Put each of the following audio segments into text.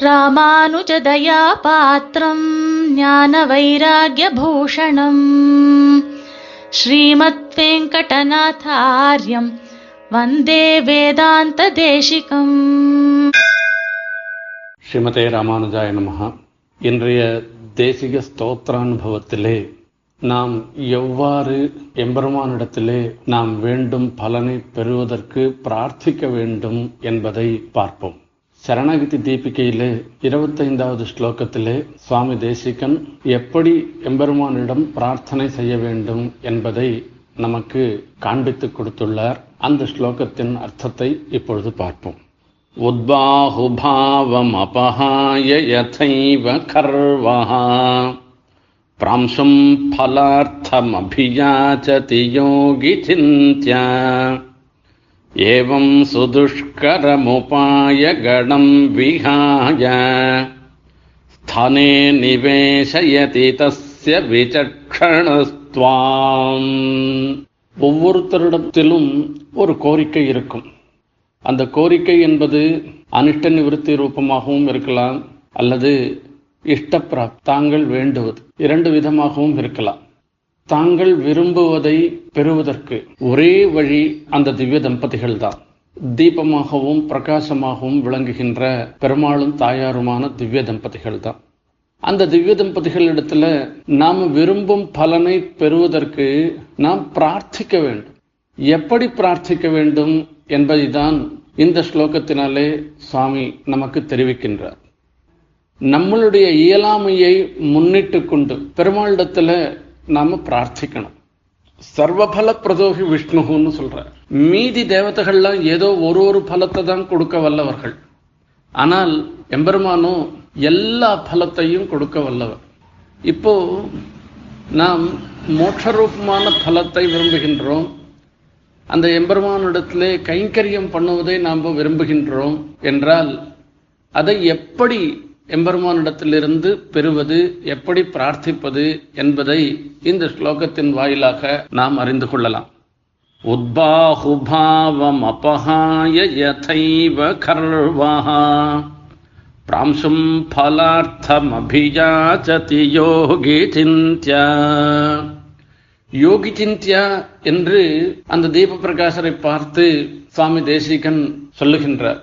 ராமானுஜதயா பாத்திரம் ஞான வைராகியபூஷணம் ஸ்ரீமத் வெங்கடநாதாரியம் வந்தே வேதாந்த தேசிகம் ஸ்ரீமதே ராமானுஜாய நமஹா இன்றைய தேசிக ஸ்தோத்திரானுபவத்திலே நாம் எவ்வாறு எம்பெருமானிடத்திலே நாம் வேண்டும் பலனை பெறுவதற்கு பிரார்த்திக்க வேண்டும் என்பதை பார்ப்போம். சரணாகிதி தீபிகையிலே இருபத்தைந்தாவது ஸ்லோகத்திலே சுவாமி தேசிகன் எப்படி எம்பெருமானிடம் பிரார்த்தனை செய்ய வேண்டும் என்பதை நமக்கு காண்பித்து கொடுத்துள்ளார். அந்த ஸ்லோகத்தின் அர்த்தத்தை இப்பொழுது பார்ப்போம். உத்பாகுபாவம் அபஹாய யதைவ கர்வஹா. பிராம்சம் பலார்த்தம் அபியாச்சதி யோகி சிந்தியா. सुदुष्करमुपाय गणम् विहाय स्थाने निवेशयति तस्य விசக்ஷணஸ்துவாம் ஒவ்வொருத்தரிடத்திலும் ஒரு கோரிக்கை இருக்கும் அந்த கோரிக்கை என்பது அனிஷ்ட நிவர்த்தி ரூபமாகவும் இருக்கலாம் அல்லது இஷ்டப்பிரா தாங்கள் வேண்டுவது இரண்டு விதமாகவும் இருக்கலாம் தாங்கள் விரும்புவதை பெறுவதற்கு ஒரே வழி அந்த திவ்ய தம்பதிகள் தான் தீபமாகவும் பிரகாசமாகவும் விளங்குகின்ற பெருமாளும் தாயாருமான திவ்ய தம்பதிகள் தான் அந்த திவ்ய தம்பதிகளிடத்துல நாம் விரும்பும் பலனை பெறுவதற்கு நாம் பிரார்த்திக்க வேண்டும். எப்படி பிரார்த்திக்க வேண்டும் என்பதைதான் இந்த ஸ்லோகத்தினாலே சுவாமி நமக்கு தெரிவிக்கின்றார். நம்மளுடைய இயலாமையை முன்னிட்டு கொண்டு பெருமாளிடத்துல நாம பிரார்த்திக்கணும். சர்வபல பிரதோகி விஷ்ணுன்னு சொல்ற மீதி தேவதைகள்லாம் ஏதோ ஒரு ஒரு பலத்தை தான் கொடுக்க வல்லவர்கள். ஆனால் எம்பெருமானும் எல்லா பலத்தையும் கொடுக்க வல்லவர். இப்போ நாம் மோட்சரூபமான பலத்தை விரும்புகின்றோம். அந்த எம்பெருமானிடத்திலே கைங்கரியம் பண்ணுவதை நாம் விரும்புகின்றோம் என்றால் அதை எப்படி எம்பெருமானிடத்திலிருந்து பெறுவது எப்படி பிரார்த்திப்பது என்பதை இந்த ஸ்லோகத்தின் வாயிலாக நாம் அறிந்து கொள்ளலாம். உத்பாஹுபாவம் அபஹாய யதைவ கர்வஹா. பிராம்சும் பலார்த்தம் அபியாச்சதி யோகி சிந்தியா யோகி சிந்தியா என்று அந்த தீப பிரகாசரை பார்த்து சுவாமி தேசிகன் சொல்லுகின்றார்.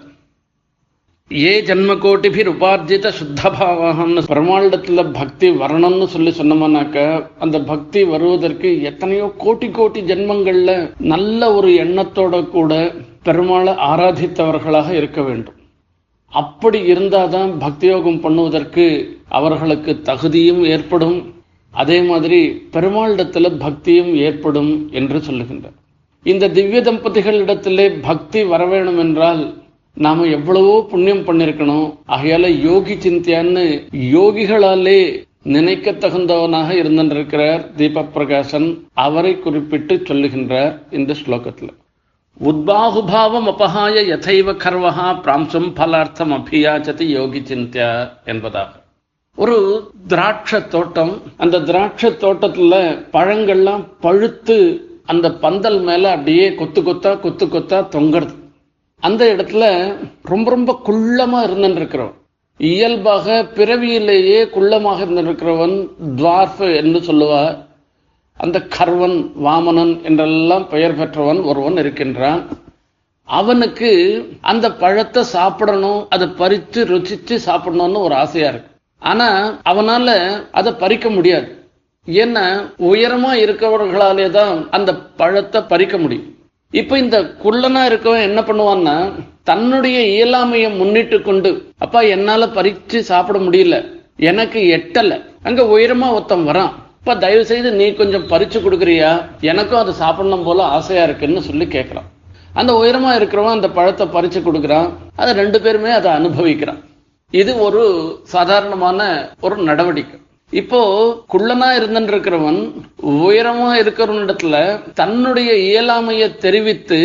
ஏ ஜன்ம கோட்டிபிர் உபார்ஜித சுத்தபாவகம்னு பெருமாளிடத்துல பக்தி வரணும்னு சொல்லி சொன்னோம்னாக்க அந்த பக்தி வருவதற்கு எத்தனையோ கோட்டி கோட்டி ஜென்மங்கள்ல நல்ல ஒரு எண்ணத்தோட கூட பெருமாளை ஆராதித்தவர்களாக இருக்க வேண்டும். அப்படி இருந்தாதான் பக்தி யோகம் பண்ணுவதற்கு அவர்களுக்கு தகுதியும் ஏற்படும். அதே மாதிரி பெருமாளிடத்துல பக்தியும் ஏற்படும் என்று சொல்லுகின்றார். இந்த திவ்ய தம்பதிகளிடத்திலே பக்தி வர வேணும் என்றால் நாம எவ்வளவோ புண்ணியம் பண்ணிருக்கணும். ஆகையால யோகி சிந்தியான்னு யோகிகளாலே நினைக்க தகுந்தவனாக இருந்திருக்கிறார் தீப பிரகாசன் அவரை குறிப்பிட்டு சொல்லுகின்றார் இந்த ஸ்லோகத்துல. உத்பாகுபாவம் அபகாய யதைவ கர்வஹா பிராம்சம் பலார்த்தம் அபியாச்சதி யோகி சிந்தியா என்பதாக. ஒரு திராட்சை தோட்டம். அந்த திராட்சை தோட்டத்துல பழங்கள்லாம் பழுத்து அந்த பந்தல் மேல அப்படியே கொத்து கொத்தா கொத்து கொத்தா தொங்குறது. அந்த இடத்துல ரொம்ப ரொம்ப குள்ளமா இருந்துருக்கிறவன். இயல்பாக பிறவியிலேயே குள்ளமாக இருந்திருக்கிறவன் துவார்ஃப் என்று சொல்லுவார். அந்த கர்வன் வாமனன் என்றெல்லாம் பெயர் பெற்றவன் ஒருவன் இருக்கின்றான். அவனுக்கு அந்த பழத்தை சாப்பிடணும் அதை பறித்து ருசிச்சு சாப்பிடணும்னு ஒரு ஆசையா இருக்கு. ஆனா அவனால அதை பறிக்க முடியாது. ஏன்னா உயரமா இருக்கிறவர்களாலே தான் அந்த பழத்தை பறிக்க முடியும். இப்ப இந்த குள்ளனா இருக்கவன் என்ன பண்ணுவான்னா தன்னுடைய இயலாமையை முன்னிட்டு கொண்டு அப்பா என்னால பறிச்சு சாப்பிட முடியல எனக்கு எட்டல அங்க உயரமா ஒருத்தன் வரான். இப்ப தயவு செய்து நீ கொஞ்சம் பறிச்சு கொடுக்குறியா? எனக்கும் அதை சாப்பிடணும் போல ஆசையா இருக்குன்னு சொல்லி கேட்கிறான் அந்த உயரமா இருக்கிறவன் அந்த பழத்தை பறிச்சு கொடுக்குறான். அதை ரெண்டு பேருமே அதை அனுபவிக்கிறான். இது ஒரு சாதாரணமான ஒரு நடவடிக்கை. இப்போ குள்ளனா இருந்திருக்கிறவன் உயரமா இருக்கிறவனிடத்துல தன்னுடைய இயலாமையை தெரிவித்து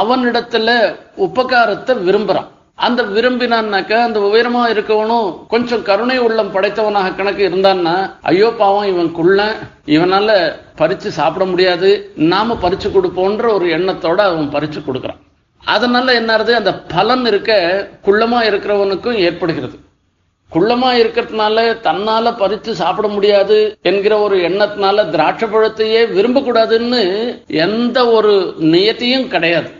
அவனிடத்துல உபகாரத்தை விரும்புறான். அந்த விரும்பினான்னாக்க அந்த உயரமா இருக்கவனும் கொஞ்சம் கருணை உள்ளம் படைத்தவனாக கணக்கு இருந்தான்னா ஐயோ பாவம் இவன் குள்ள இவனால பறிச்சு சாப்பிட முடியாது நாம பறிச்சு கொடுப்போன்ற ஒரு எண்ணத்தோட அவன் பறிச்சு கொடுக்குறான். அதனால என்ன ஆகுது? அந்த பலன் இருக்க குள்ளமா இருக்கிறவனுக்கும் ஏற்படுகிறது. குள்ளமா இருக்கிறதுனால தன்னால பறித்து சாப்பிட முடியாது என்கிற ஒரு எண்ணத்தினால திராட்சை பழத்தையே விரும்பக்கூடாதுன்னு எந்த ஒரு நியத்தியும் கிடையாது.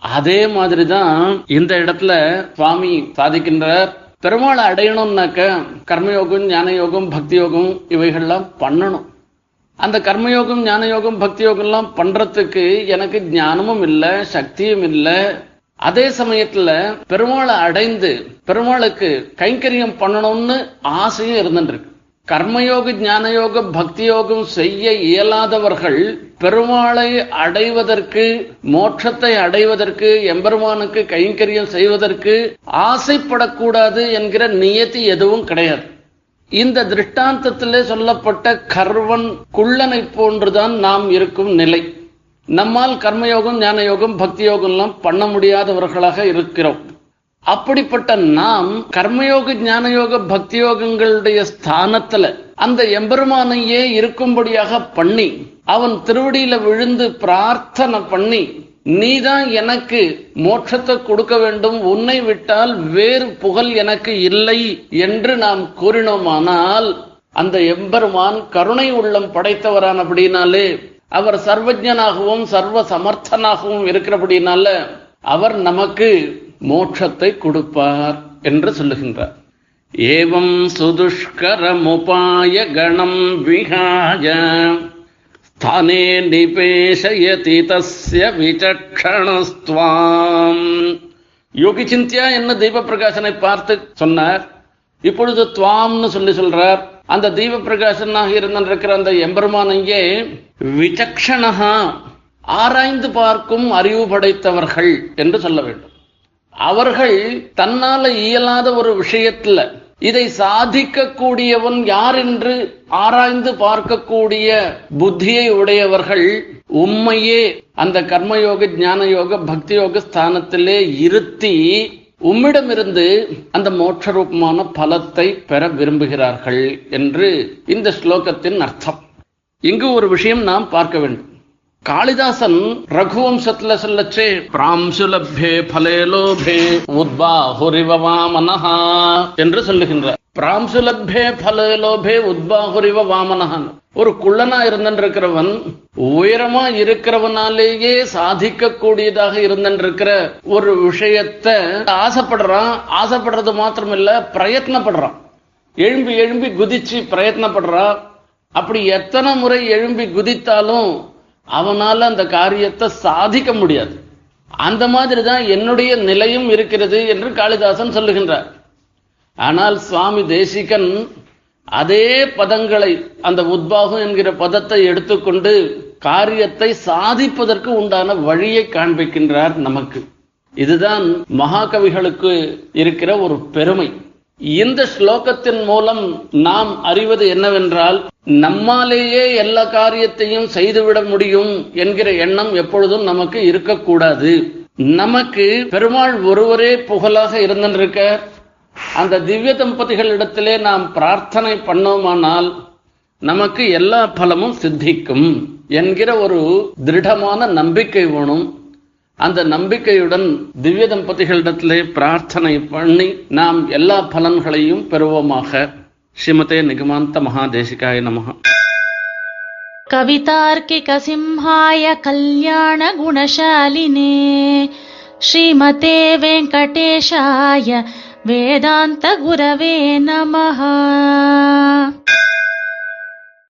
அதே மாதிரிதான் இந்த இடத்துல சுவாமி சாதிக்கின்றார். பெருமாளை அடையணும்னாக்க கர்மயோகம் ஞான யோகம் பக்தி யோகம் இவைகள்லாம் பண்ணணும். அந்த கர்மயோகம் ஞானயோகம் பக்தி யோகம்லாம் பண்றதுக்கு எனக்கு ஞானமும் இல்லை சக்தியும் இல்லை. அதே சமயத்துல பெருமாளை அடைந்து பெருமாளுக்கு கைங்கரியம் பண்ணணும்னு ஆசையும் இருந்துருக்கு கர்மயோக ஞானயோக பக்தி யோகம் செய்ய இயலாதவர்கள் பெருமாளை அடைவதற்கு மோட்சத்தை அடைவதற்கு எம்பெருமானுக்கு கைங்கரியம் செய்வதற்கு ஆசைப்படக்கூடாது என்கிற நியத்தி எதுவும் கிடையாது. இந்த திருஷ்டாந்தத்திலே சொல்லப்பட்ட கர்வன் குள்ளனை போன்றுதான் நாம் இருக்கும் நிலை. நம்மால் கர்மயோகம் ஞான யோகம் பக்தி யோகம்லாம் பண்ண முடியாதவர்களாக இருக்கிறோம். அப்படிப்பட்ட நாம் கர்மயோக ஞான யோக பக்தி யோகங்களுடைய ஸ்தானத்துல அந்த எம்பெருமானையே இருக்கும்படியாக பண்ணி அவன் திருவடியில விழுந்து பிரார்த்தனை பண்ணி நீதான் எனக்கு மோட்சத்தை கொடுக்க வேண்டும் உன்னை விட்டால் வேறு புகழ் எனக்கு இல்லை என்று நாம் கூறினோமானால் அந்த எம்பெருமான் கருணை உள்ளம் படைத்தவரானபடினாலே அவர் சர்வஜனாகவும் சர்வ சமர்த்தனாகவும் இருக்கிறபடினால அவர் நமக்கு மோட்சத்தை கொடுப்பார் என்று சொல்லுகின்றார். ஏவம் சுதுஷ்கரமுபாய கணம் விகாய ஸ்தானே நிபேஷயதி தஸ்ய விசக்ஷணஸ்துவாம். யோகி சிந்தியா என்ன தீப பிரகாசனை பார்த்து சொன்னார்? இப்பொழுது துவாம்னு சொல்லி சொல்றார். அந்த தெய்வ பிரகாசனாக இருந்திருக்கிற அந்த எம்பெருமானையே விசக்ஷணஹா ஆராய்ந்து பார்க்கும் அறிவு படைத்தவர்கள் என்று சொல்ல வேண்டும். அவர்கள் தன்னால இயலாத ஒரு விஷயத்துல இதை சாதிக்கக்கூடியவன் யார் என்று ஆராய்ந்து பார்க்கக்கூடிய புத்தியை உடையவர்கள் உண்மையே அந்த கர்மயோக ஞான யோக பக்தி யோக ஸ்தானத்திலே இருத்தி உம்மிடமிருந்து அந்த மோட்ச ரூபமான பலத்தை பெற விரும்புகிறார்கள் என்று இந்த ஸ்லோகத்தின் அர்த்தம். இங்கு ஒரு விஷயம் நாம் பார்க்க வேண்டும். காளிதாசன் ரகுவம்சத்துல சொல்லச்சே பிராம்சுலபே பலே லோபே உத்பாஹுரிவ வாமனஹா என்று சொல்லுகின்றார். பிராம்சுலபே பலே லோபே உத்பாஹுரிவ வாமனஹான் ஒரு குள்ளனா இருந்திருக்கிறவன் உயரமா இருக்கிறவனாலேயே சாதிக்க கூடியதாக இருந்திருக்கிற ஒரு விஷயத்த ஆசைப்படுறான். ஆசைப்படுறது மாத்திரமில்ல பிரயத்னப்படுறான். எழும்பி எழும்பி குதிச்சு பிரயத்னப்படுறான். அப்படி எத்தனை முறை எழும்பி குதித்தாலும் அவனால அந்த காரியத்தை சாதிக்க முடியாது. அந்த மாதிரி தான் என்னுடைய நிலையும் இருக்கிறது என்று காளிதாசன் சொல்லுகின்றார். ஆனால் சுவாமி தேசிகன் அதே பதங்களை அந்த உத்பாகம் என்கிற பதத்தை எடுத்துக்கொண்டு காரியத்தை சாதிப்பதற்கு உண்டான வழியை காண்பிக்கின்றார் நமக்கு. இதுதான் மகாகவிகளுக்கு இருக்கிற ஒரு பெருமை. இந்த ஸ்லோகத்தின் மூலம் நாம் அறிவது என்னவென்றால் நம்மாலேயே எல்லா காரியத்தையும் செய்துவிட முடியும் என்கிற எண்ணம் எப்பொழுதும் நமக்கு இருக்கக்கூடாது. நமக்கு பெருமாள் ஒருவரே புகழாக இருந்திருக்க அந்த திவ்ய தம்பதிகளிடத்திலே நாம் பிரார்த்தனை பண்ணோமானால் நமக்கு எல்லா பலமும் சித்திக்கும் என்கிற ஒரு திருடமான நம்பிக்கை வேணும். அந்த நம்பிக்கையுடன் திவ்ய தம்பதிகளிடத்திலே பிரார்த்தனை பண்ணி நாம் எல்லா பலன்களையும் பெறுவோமாக ஸ்ரீமதே நிகமாந்த மகாதேசிகாய நமக कवितार्किकसिंहाय कल्याणगुणशालिने श्रीमते वेङ्कटेशाय वेदान्तगुरवे नमः